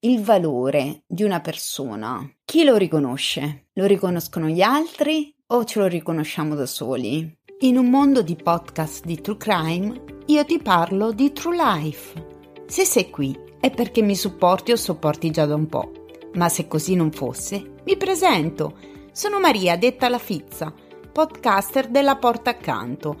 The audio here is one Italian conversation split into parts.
il valore di una persona, chi lo riconosce? Lo riconoscono gli altri o ce lo riconosciamo da soli? In un mondo di podcast di True Crime, io ti parlo di True Life. Se sei qui è perché mi supporti o sopporti già da un po'. Ma se così non fosse, mi presento. Sono Maria, detta la Fizza, podcaster della Porta Accanto.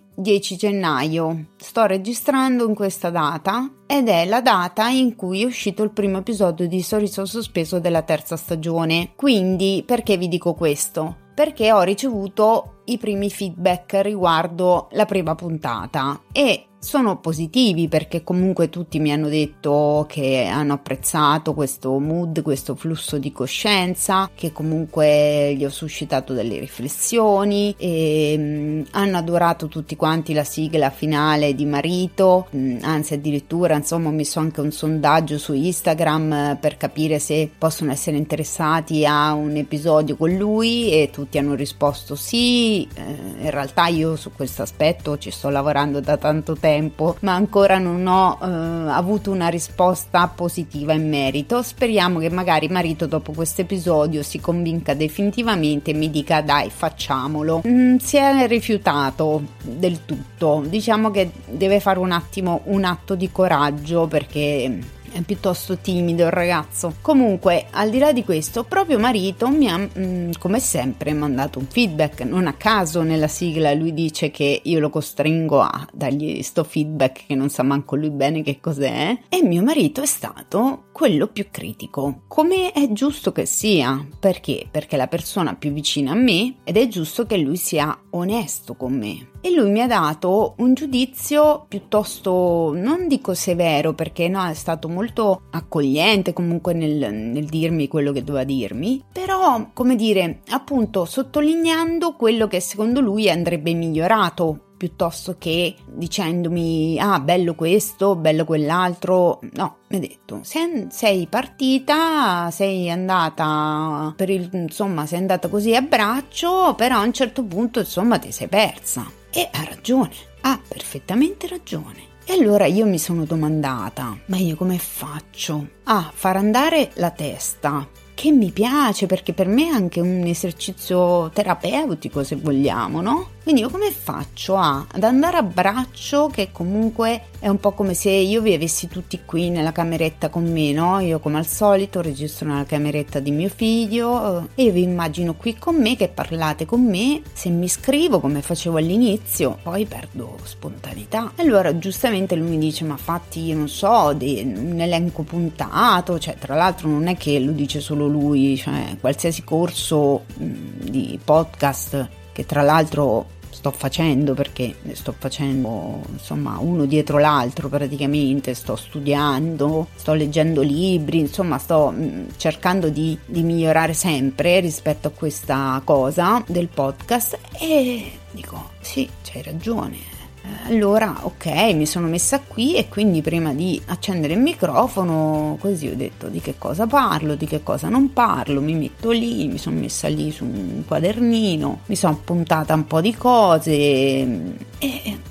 10 gennaio. Sto registrando in questa data ed è la data in cui è uscito il primo episodio di Sorriso Sospeso della terza stagione. Quindi, perché vi dico questo? Perché ho ricevuto i primi feedback riguardo la prima puntata e sono positivi perché comunque tutti mi hanno detto che hanno apprezzato questo mood, questo flusso di coscienza, che comunque gli ho suscitato delle riflessioni e mh, mm, hanno adorato tutti quanti la sigla finale di Marito, mm, anzi addirittura insomma ho messo anche un sondaggio su Instagram per capire se possono essere interessati a un episodio con lui e tutti hanno risposto sì, eh, in realtà io su questo aspetto ci sto lavorando da tanto tempo tempo, ma ancora non ho eh, avuto una risposta positiva in merito. Speriamo che magari marito dopo questo episodio si convinca definitivamente e mi dica dai facciamolo. Mm, si è rifiutato del tutto, diciamo che deve fare un attimo un atto di coraggio perché è piuttosto timido il ragazzo. Comunque, al di là di questo, proprio marito mi ha, mh, mm, come sempre, mandato un feedback. Non a caso nella sigla lui dice che io lo costringo a dargli sto feedback che non sa manco lui bene che cos'è. E mio marito è stato quello più critico, come è giusto che sia. Perché? Perché è la persona più vicina a me ed è giusto che lui sia onesto con me. E lui mi ha dato un giudizio piuttosto, non dico severo, perché no, è stato molto accogliente comunque nel, nel dirmi quello che doveva dirmi, però, come dire, appunto sottolineando quello che secondo lui andrebbe migliorato piuttosto che dicendomi ah bello questo, bello quell'altro. No, mi ha detto sei, sei, partita, sei andata per il insomma, sei andata così a braccio, però a un certo punto insomma ti sei persa. E ha ragione, ha perfettamente ragione. E allora io mi sono domandata, ma io come faccio a far andare la testa che mi piace perché per me è anche un esercizio terapeutico se vogliamo, no? Quindi io come faccio a, ad andare a braccio che comunque è un po' come se io vi avessi tutti qui nella cameretta con me, no? Io come al solito registro nella cameretta di mio figlio eh, e io vi immagino qui con me che parlate con me, se mi scrivo come facevo all'inizio, poi perdo spontaneità. Allora giustamente lui mi dice ma fatti, io non so, di, un elenco puntato, cioè tra l'altro non è che lo dice solo lui, cioè qualsiasi corso mh, di podcast che tra l'altro sto facendo perché sto facendo insomma uno dietro l'altro praticamente, sto studiando, sto leggendo libri, insomma sto mh, cercando di, di migliorare sempre rispetto a questa cosa del podcast. E dico sì, c'hai ragione allora, ok, mi sono messa qui e quindi prima di accendere il microfono, così ho detto di che cosa parlo, di che cosa non parlo, mi metto lì, mi sono messa lì su un quadernino, mi sono appuntata un po' di cose e,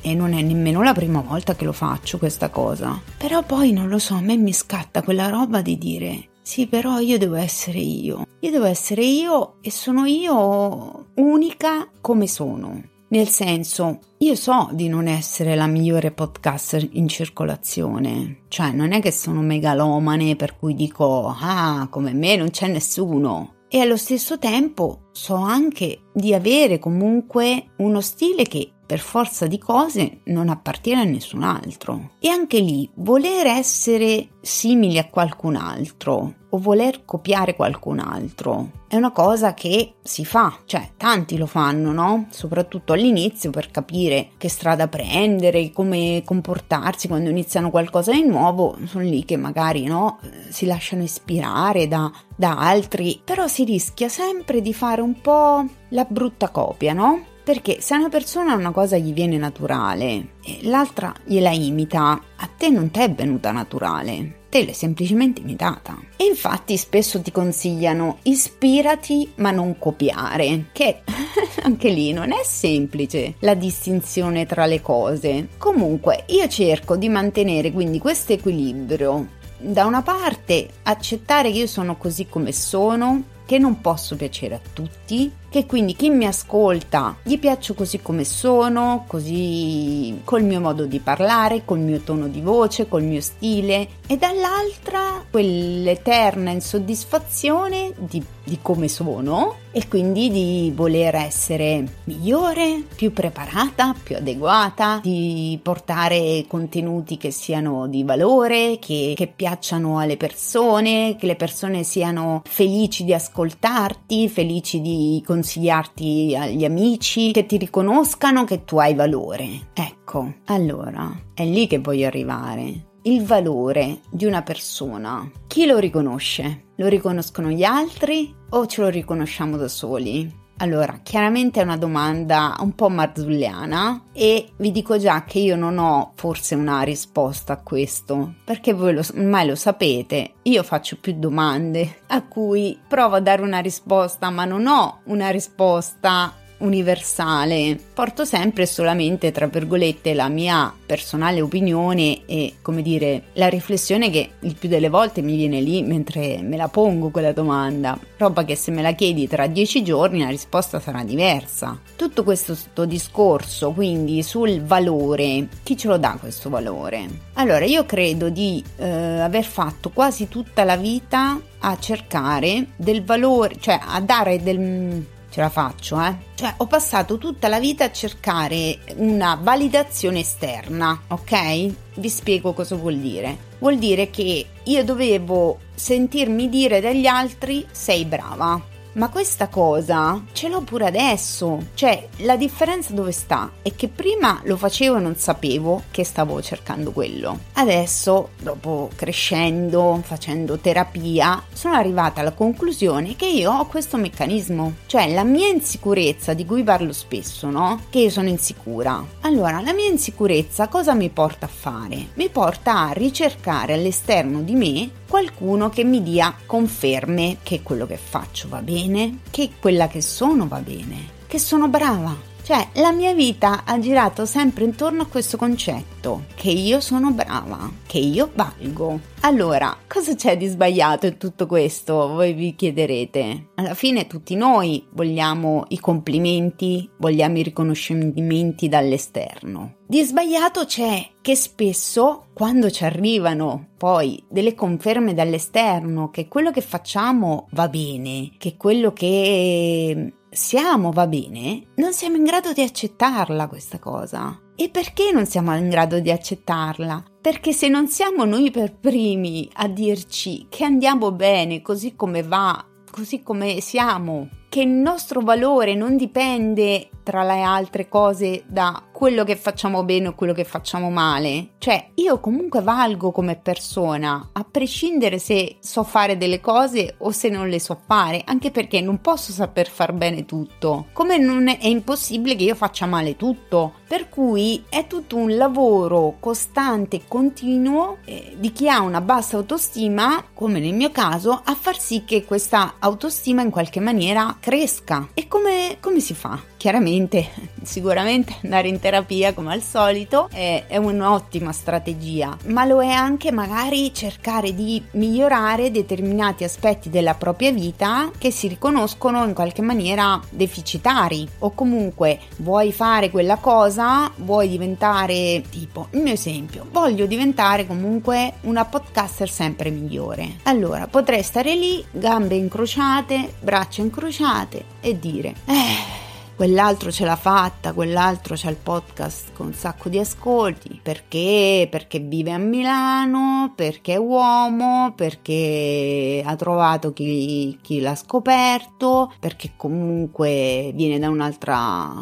e non è nemmeno la prima volta che lo faccio questa cosa. Però poi non lo so, a me mi scatta quella roba di dire sì, però io devo essere io. Io devo essere io e sono io unica come sono. Nel senso, io so di non essere la migliore podcaster in circolazione, cioè non è che sono megalomane per cui dico ah, come me non c'è nessuno. E allo stesso tempo so anche di avere comunque uno stile che per forza di cose non appartiene a nessun altro. E anche lì, voler essere simili a qualcun altro o voler copiare qualcun altro è una cosa che si fa, cioè tanti lo fanno, no? Soprattutto all'inizio per capire che strada prendere, come comportarsi quando iniziano qualcosa di nuovo, sono lì che magari no, si lasciano ispirare da, da altri, però si rischia sempre di fare un po' la brutta copia, no? Perché se una persona una cosa gli viene naturale e l'altra gliela imita, a te non ti è venuta naturale te l'hai semplicemente imitata. E infatti spesso ti consigliano ispirati ma non copiare, che anche lì non è semplice la distinzione tra le cose. Comunque io cerco di mantenere quindi questo equilibrio. Da una parte accettare che io sono così come sono, che non posso piacere a tutti, che quindi chi mi ascolta gli piaccio così come sono, così col mio modo di parlare, col mio tono di voce, col mio stile e dall'altra quell'eterna insoddisfazione di, di come sono e quindi di voler essere migliore, più preparata, più adeguata, di portare contenuti che siano di valore, che, che piacciono alle persone, che le persone siano felici di ascoltarti, felici di condividere consigliarti agli amici, che ti riconoscano che tu hai valore. Ecco, allora è lì che voglio arrivare. Il valore di una persona, chi lo riconosce? Lo riconoscono gli altri o ce lo riconosciamo da soli? Allora, chiaramente è una domanda un po' marzulliana e vi dico già che io non ho forse una risposta a questo, perché voi lo, ormai lo sapete, io faccio più domande a cui provo a dare una risposta, ma non ho una risposta universale. Porto sempre solamente, tra virgolette, la mia personale opinione e, come dire, la riflessione che il più delle volte mi viene lì mentre me la pongo quella domanda. Roba che se me la chiedi tra dieci giorni la risposta sarà diversa. Tutto questo discorso, quindi, sul valore, chi ce lo dà questo valore? Allora, io credo di eh, aver fatto quasi tutta la vita a cercare del valore, cioè a dare del ce la faccio, eh? Cioè, ho passato tutta la vita a cercare una validazione esterna, ok? Vi spiego cosa vuol dire. Vuol dire che io dovevo sentirmi dire dagli altri sei brava, ma questa cosa ce l'ho pure adesso. Cioè, la differenza dove sta? È che prima lo facevo e non sapevo che stavo cercando quello. Adesso, dopo crescendo, facendo terapia, sono arrivata alla conclusione che io ho questo meccanismo. Cioè, la mia insicurezza di cui parlo spesso, no? Che io sono insicura. Allora, la mia insicurezza cosa mi porta a fare? Mi porta a ricercare all'esterno di me qualcuno che mi dia conferme che quello che faccio va bene, che quella che sono va bene, che sono brava. Cioè, la mia vita ha girato sempre intorno a questo concetto, che io sono brava, che io valgo. Allora, cosa c'è di sbagliato in tutto questo? Voi vi chiederete. Alla fine tutti noi vogliamo i complimenti, vogliamo i riconoscimenti dall'esterno. Di sbagliato c'è che spesso quando ci arrivano poi delle conferme dall'esterno che quello che facciamo va bene, che quello che siamo va bene, non siamo in grado di accettarla questa cosa. E perché non siamo in grado di accettarla? Perché se non siamo noi per primi a dirci che andiamo bene così come va, così come siamo, che il nostro valore non dipende tra le altre cose da quello che facciamo bene o quello che facciamo male. Cioè, io comunque valgo come persona, a prescindere se so fare delle cose o se non le so fare, anche perché non posso saper far bene tutto, come non è, è impossibile che io faccia male tutto. Per cui è tutto un lavoro costante e continuo eh, di chi ha una bassa autostima, come nel mio caso, a far sì che questa autostima in qualche maniera cresca. E come, come si fa? Chiaramente, sicuramente andare in terapia come al solito è, è, un'ottima strategia, ma lo è anche magari cercare di migliorare determinati aspetti della propria vita che si riconoscono in qualche maniera deficitari o comunque vuoi fare quella cosa, vuoi diventare tipo il mio esempio, voglio diventare comunque una podcaster sempre migliore. Allora potrei stare lì, gambe incrociate, braccia incrociate e dire eh quell'altro ce l'ha fatta, quell'altro c'ha il podcast con un sacco di ascolti, perché? Perché vive a Milano, perché è uomo, perché ha trovato chi, chi l'ha scoperto, perché comunque viene da,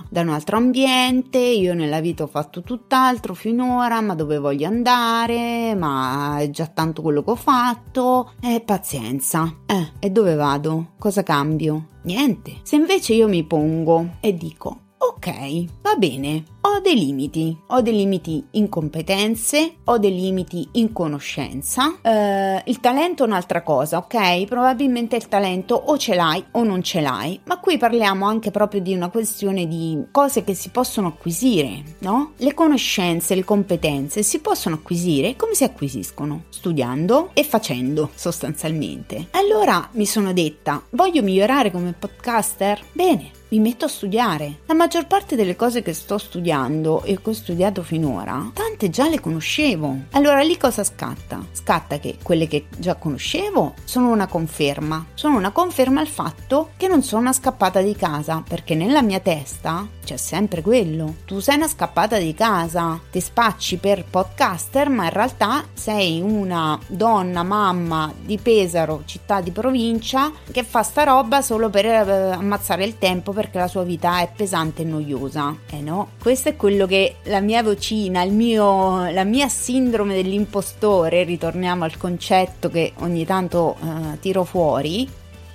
da un altro ambiente, io nella vita ho fatto tutt'altro finora, ma dove voglio andare, ma è già tanto quello che ho fatto, e pazienza. Eh, e dove vado? Cosa cambio? Niente. Se invece io mi pongo e dico, ok, va bene, ho dei limiti, ho dei limiti in competenze, ho dei limiti in conoscenza. Uh, il talento è un'altra cosa, ok? Probabilmente il talento o ce l'hai o non ce l'hai, ma qui parliamo anche proprio di una questione di cose che si possono acquisire, no? Le conoscenze, le competenze si possono acquisire come si acquisiscono? Studiando e facendo, sostanzialmente. Allora mi sono detta, voglio migliorare come podcaster? Bene, mi metto a studiare. La maggior parte delle cose che sto studiando e che ho studiato finora, tante già le conoscevo. Allora lì cosa scatta? Scatta che quelle che già conoscevo sono una conferma. Sono una conferma al fatto che non sono una scappata di casa, perché nella mia testa c'è sempre quello. Tu sei una scappata di casa, ti spacci per podcaster, ma in realtà sei una donna, mamma di Pesaro, città di provincia, che fa sta roba solo per eh, ammazzare il tempo perché la sua vita è pesante e noiosa. Eh no, questo è quello che la mia vocina, mio, la mia sindrome dell'impostore, ritorniamo al concetto che ogni tanto uh, tiro fuori,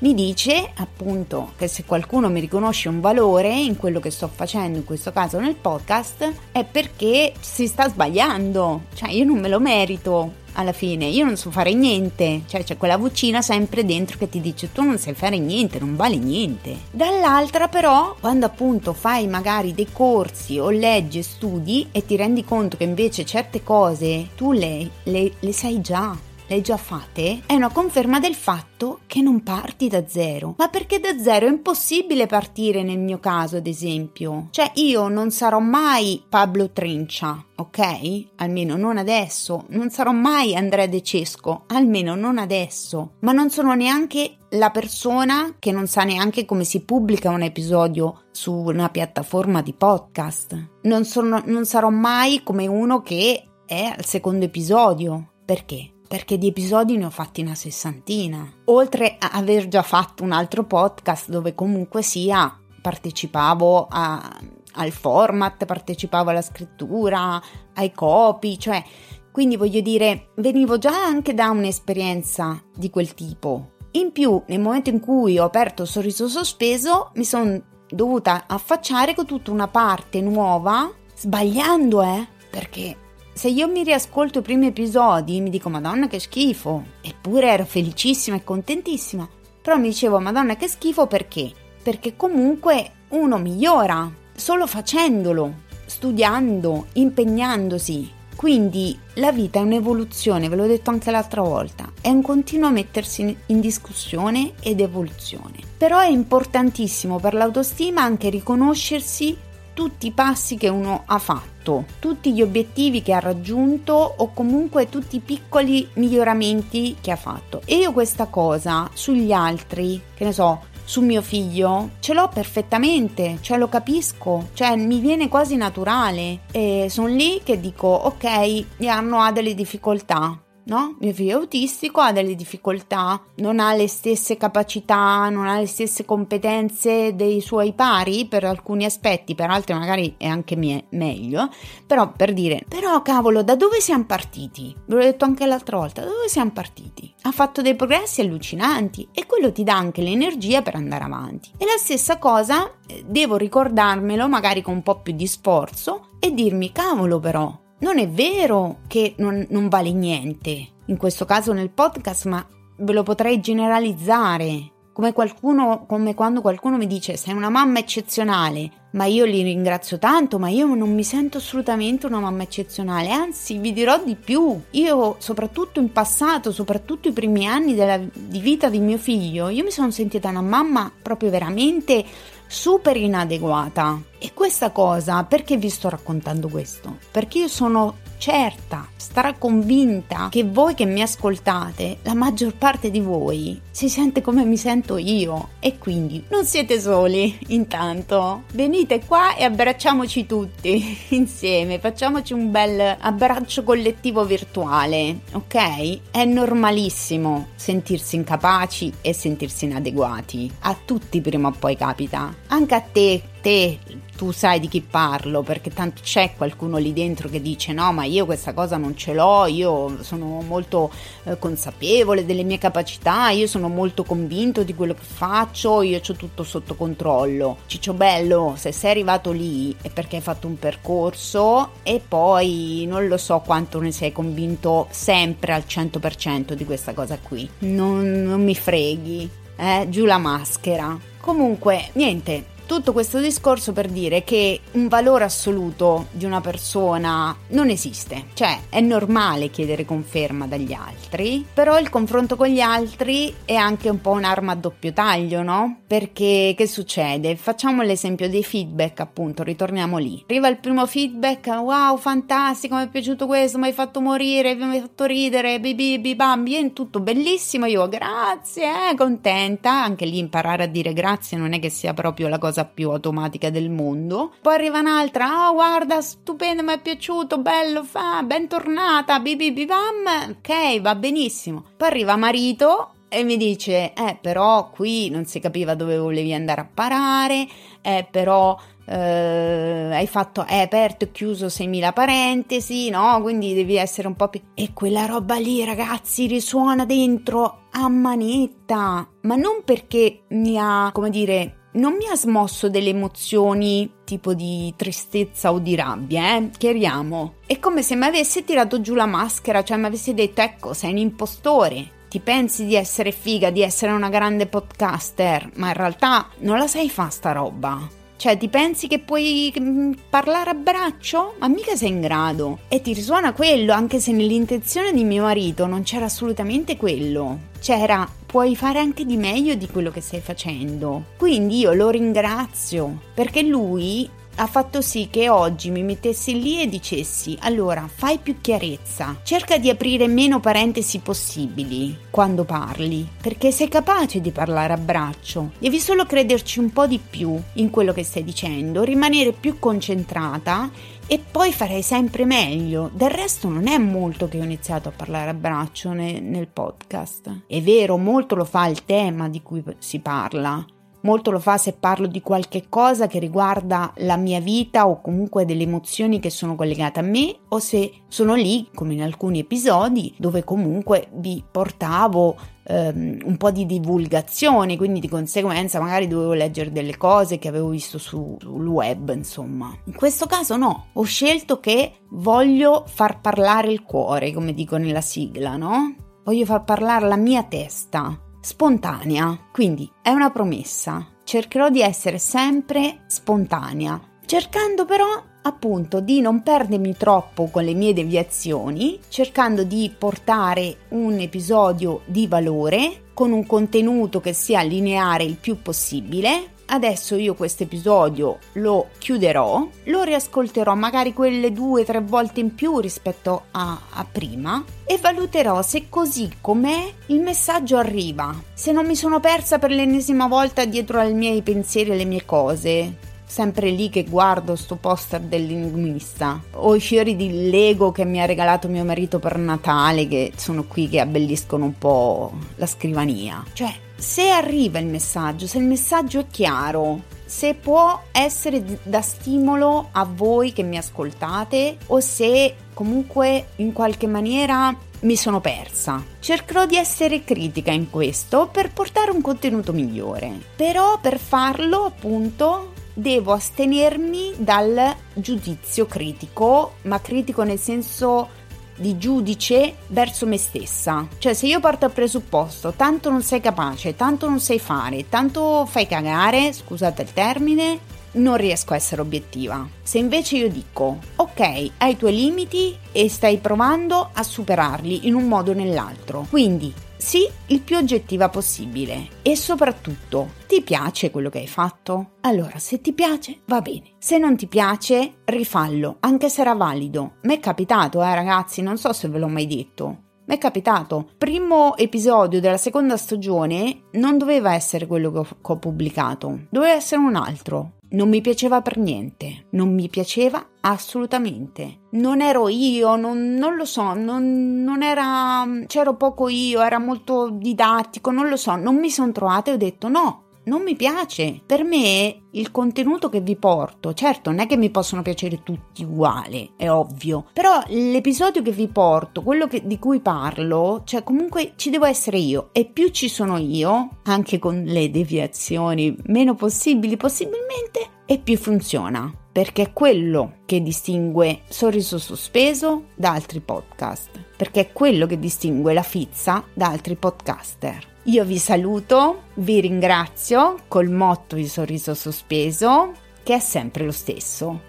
mi dice appunto che se qualcuno mi riconosce un valore in quello che sto facendo, in questo caso nel podcast, è perché si sta sbagliando, cioè io non me lo merito alla fine, io non so fare niente, cioè c'è quella vocina sempre dentro che ti dice tu non sai fare niente, non vale niente. Dall'altra però, quando appunto fai magari dei corsi o leggi e studi e ti rendi conto che invece certe cose tu le, le, le sai già, le hai già fatte, è una conferma del fatto che non parti da zero. Ma perché da zero è impossibile partire nel mio caso, ad esempio. Cioè io non sarò mai Pablo Trincia, ok? Almeno non adesso. Non sarò mai Andrea De Cesco, almeno non adesso. Ma non sono neanche la persona che non sa neanche come si pubblica un episodio su una piattaforma di podcast. Non, sono, non sarò mai come uno che è al secondo episodio. Perché? Perché di episodi ne ho fatti una sessantina. Oltre a aver già fatto un altro podcast dove comunque sia partecipavo a, al format, partecipavo alla scrittura, ai copy, cioè quindi voglio dire, venivo già anche da un'esperienza di quel tipo. In più, nel momento in cui ho aperto Sorriso Sospeso, mi sono dovuta affacciare con tutta una parte nuova, sbagliando, eh, perché se io mi riascolto i primi episodi mi dico Madonna che schifo, eppure ero felicissima e contentissima, però mi dicevo Madonna che schifo perché? Perché comunque uno migliora solo facendolo, studiando, impegnandosi. Quindi la vita è un'evoluzione, ve l'ho detto anche l'altra volta, è un continuo mettersi in discussione ed evoluzione. Però è importantissimo per l'autostima anche riconoscersi tutti i passi che uno ha fatto, tutti gli obiettivi che ha raggiunto o comunque tutti i piccoli miglioramenti che ha fatto. E io questa cosa sugli altri, che ne so, su mio figlio, ce l'ho perfettamente, cioè lo capisco, cioè mi viene quasi naturale e sono lì che dico ok, Arno ha delle difficoltà, no? Mio figlio autistico, ha delle difficoltà, non ha le stesse capacità, non ha le stesse competenze dei suoi pari per alcuni aspetti, per altri magari è anche mie- meglio, però per dire, però cavolo, da dove siamo partiti? Ve l'ho detto anche l'altra volta, da dove siamo partiti? Ha fatto dei progressi allucinanti e quello ti dà anche l'energia per andare avanti. E la stessa cosa eh, devo ricordarmelo magari con un po' più di sforzo e dirmi, cavolo però, non è vero che non, non vale niente, in questo caso nel podcast, ma ve lo potrei generalizzare. Come, qualcuno, come quando qualcuno mi dice sei una mamma eccezionale, ma io li ringrazio tanto, ma io non mi sento assolutamente una mamma eccezionale, anzi vi dirò di più, io soprattutto in passato, soprattutto i primi anni della, di vita di mio figlio, io mi sono sentita una mamma proprio veramente super inadeguata. E questa cosa, perché vi sto raccontando questo? Perché io sono certa, straconvinta che voi che mi ascoltate, la maggior parte di voi, si sente come mi sento io e quindi non siete soli intanto. Venite qua e abbracciamoci tutti insieme, facciamoci un bel abbraccio collettivo virtuale, ok? È normalissimo sentirsi incapaci e sentirsi inadeguati. A tutti prima o poi capita. Anche a te te tu sai di chi parlo perché tanto c'è qualcuno lì dentro che dice no ma io questa cosa non ce l'ho io sono molto eh, consapevole delle mie capacità io sono molto convinto di quello che faccio io ho tutto sotto controllo. Ciccio bello se sei arrivato lì è perché hai fatto un percorso e poi non lo so quanto ne sei convinto sempre al 100% di questa cosa qui. Non, non mi freghi eh, giù la maschera. Comunque niente tutto questo discorso per dire che un valore assoluto di una persona non esiste, cioè è normale chiedere conferma dagli altri, però il confronto con gli altri è anche un po' un'arma a doppio taglio, no? Perché che succede? Facciamo l'esempio dei feedback, appunto, ritorniamo lì. Arriva il primo feedback, wow, fantastico, mi è piaciuto questo, mi hai fatto morire, mi hai fatto ridere, bibi, bibambi, è tutto bellissimo, io grazie, eh, contenta, anche lì imparare a dire grazie non è che sia proprio la cosa cosa più automatica del mondo. Poi arriva un'altra, oh guarda, stupendo, mi è piaciuto, bello, fa, bentornata, bibibibam, ok, va benissimo. Poi arriva marito e mi dice, eh però qui non si capiva dove volevi andare a parare, eh però eh, hai fatto, hai aperto e chiuso 6.000 parentesi, no? Quindi devi essere un po' più... E quella roba lì, ragazzi, risuona dentro a manetta, ma non perché mi ha, come dire, non mi ha smosso delle emozioni tipo di tristezza o di rabbia, eh? Chiariamo. È come se mi avesse tirato giù la maschera, cioè mi avesse detto, ecco, sei un impostore. Ti pensi di essere figa, di essere una grande podcaster, ma in realtà non la sai fa sta roba. Cioè, ti pensi che puoi mm, parlare a braccio? Ma mica sei in grado. E ti risuona quello, anche se nell'intenzione di mio marito non c'era assolutamente quello. C'era, puoi fare anche di meglio di quello che stai facendo. Quindi io lo ringrazio perché lui ha fatto sì che oggi mi mettessi lì e dicessi allora fai più chiarezza, cerca di aprire meno parentesi possibili quando parli, perché sei capace di parlare a braccio, devi solo crederci un po' di più in quello che stai dicendo, rimanere più concentrata e poi farei sempre meglio. Del resto non è molto che ho iniziato a parlare a braccio ne, nel podcast. È vero, molto lo fa il tema di cui si parla, molto lo fa se parlo di qualche cosa che riguarda la mia vita o comunque delle emozioni che sono collegate a me o se sono lì, come in alcuni episodi, dove comunque vi portavo ehm, un po' di divulgazione, quindi di conseguenza magari dovevo leggere delle cose che avevo visto su, sul web, insomma. In questo caso no, ho scelto che voglio far parlare il cuore, come dico nella sigla, no? Voglio far parlare la mia testa, spontanea. Quindi è una promessa. Cercherò di essere sempre spontanea, cercando però appunto di non perdermi troppo con le mie deviazioni, cercando di portare un episodio di valore con un contenuto che sia lineare il più possibile, adesso io questo episodio lo chiuderò, lo riascolterò magari quelle due o tre volte in più rispetto a, a, prima e valuterò se così com'è il messaggio arriva, se non mi sono persa per l'ennesima volta dietro ai miei pensieri e alle mie cose. Sempre lì che guardo sto poster del linguista o i fiori di Lego che mi ha regalato mio marito per Natale che sono qui che abbelliscono un po' la scrivania. Cioè, se arriva il messaggio, se il messaggio è chiaro, se può essere da stimolo a voi che mi ascoltate o se comunque in qualche maniera mi sono persa. Cercherò di essere critica in questo per portare un contenuto migliore. Però per farlo, appunto, devo astenermi dal giudizio critico, ma critico nel senso di giudice verso me stessa. Cioè, se io parto dal presupposto, tanto non sei capace, tanto non sai fare, tanto fai cagare, scusate il termine, non riesco a essere obiettiva. Se invece io dico, ok, hai i tuoi limiti e stai provando a superarli in un modo o nell'altro. Quindi, Sii il più oggettiva possibile e soprattutto ti piace quello che hai fatto? Allora, se ti piace, va bene. Se non ti piace, rifallo, anche se era valido. Mi è capitato, eh ragazzi, non so se ve l'ho mai detto. Mi è capitato. Primo episodio della seconda stagione non doveva essere quello che ho pubblicato, doveva essere un altro. Non mi piaceva per niente, non mi piaceva assolutamente. Non ero io, non, non lo so, non, non, era. c'ero poco io, era molto didattico, non lo so. Non mi sono trovata e ho detto no, non mi piace. Per me il contenuto che vi porto, certo, non è che mi possono piacere tutti uguali, è ovvio, però l'episodio che vi porto, quello che, di cui parlo, cioè comunque ci devo essere io e più ci sono io, anche con le deviazioni meno possibili possibilmente, e più funziona perché è quello che distingue Sorriso Sospeso da altri podcast, perché è quello che distingue la Fizza da altri podcaster. Io vi saluto, vi ringrazio col motto di sorriso sospeso, che è sempre lo stesso.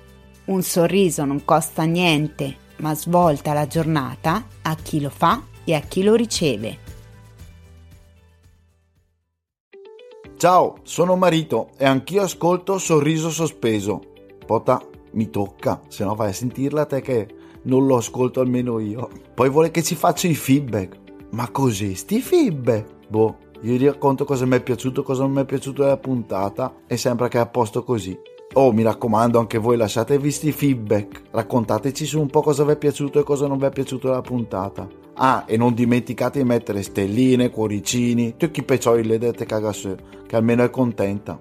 Un sorriso non costa niente, ma svolta la giornata a chi lo fa e a chi lo riceve. Ciao, sono Marito e anch'io ascolto Sorriso Sospeso. Pota, mi tocca, se no vai a sentirla te che non lo ascolto almeno io. Poi vuole che ci faccia i feedback. Ma così, sti feedback? Boh, gli racconto cosa mi è piaciuto, cosa non mi è piaciuto della puntata e sembra che è a posto così. Oh, mi raccomando, anche voi lasciatevi sti feedback, raccontateci su un po' cosa vi è piaciuto e cosa non vi è piaciuto della puntata. Ah, e non dimenticate di mettere stelline, cuoricini, tutti i peccioli le dette cagasse, che almeno è contenta.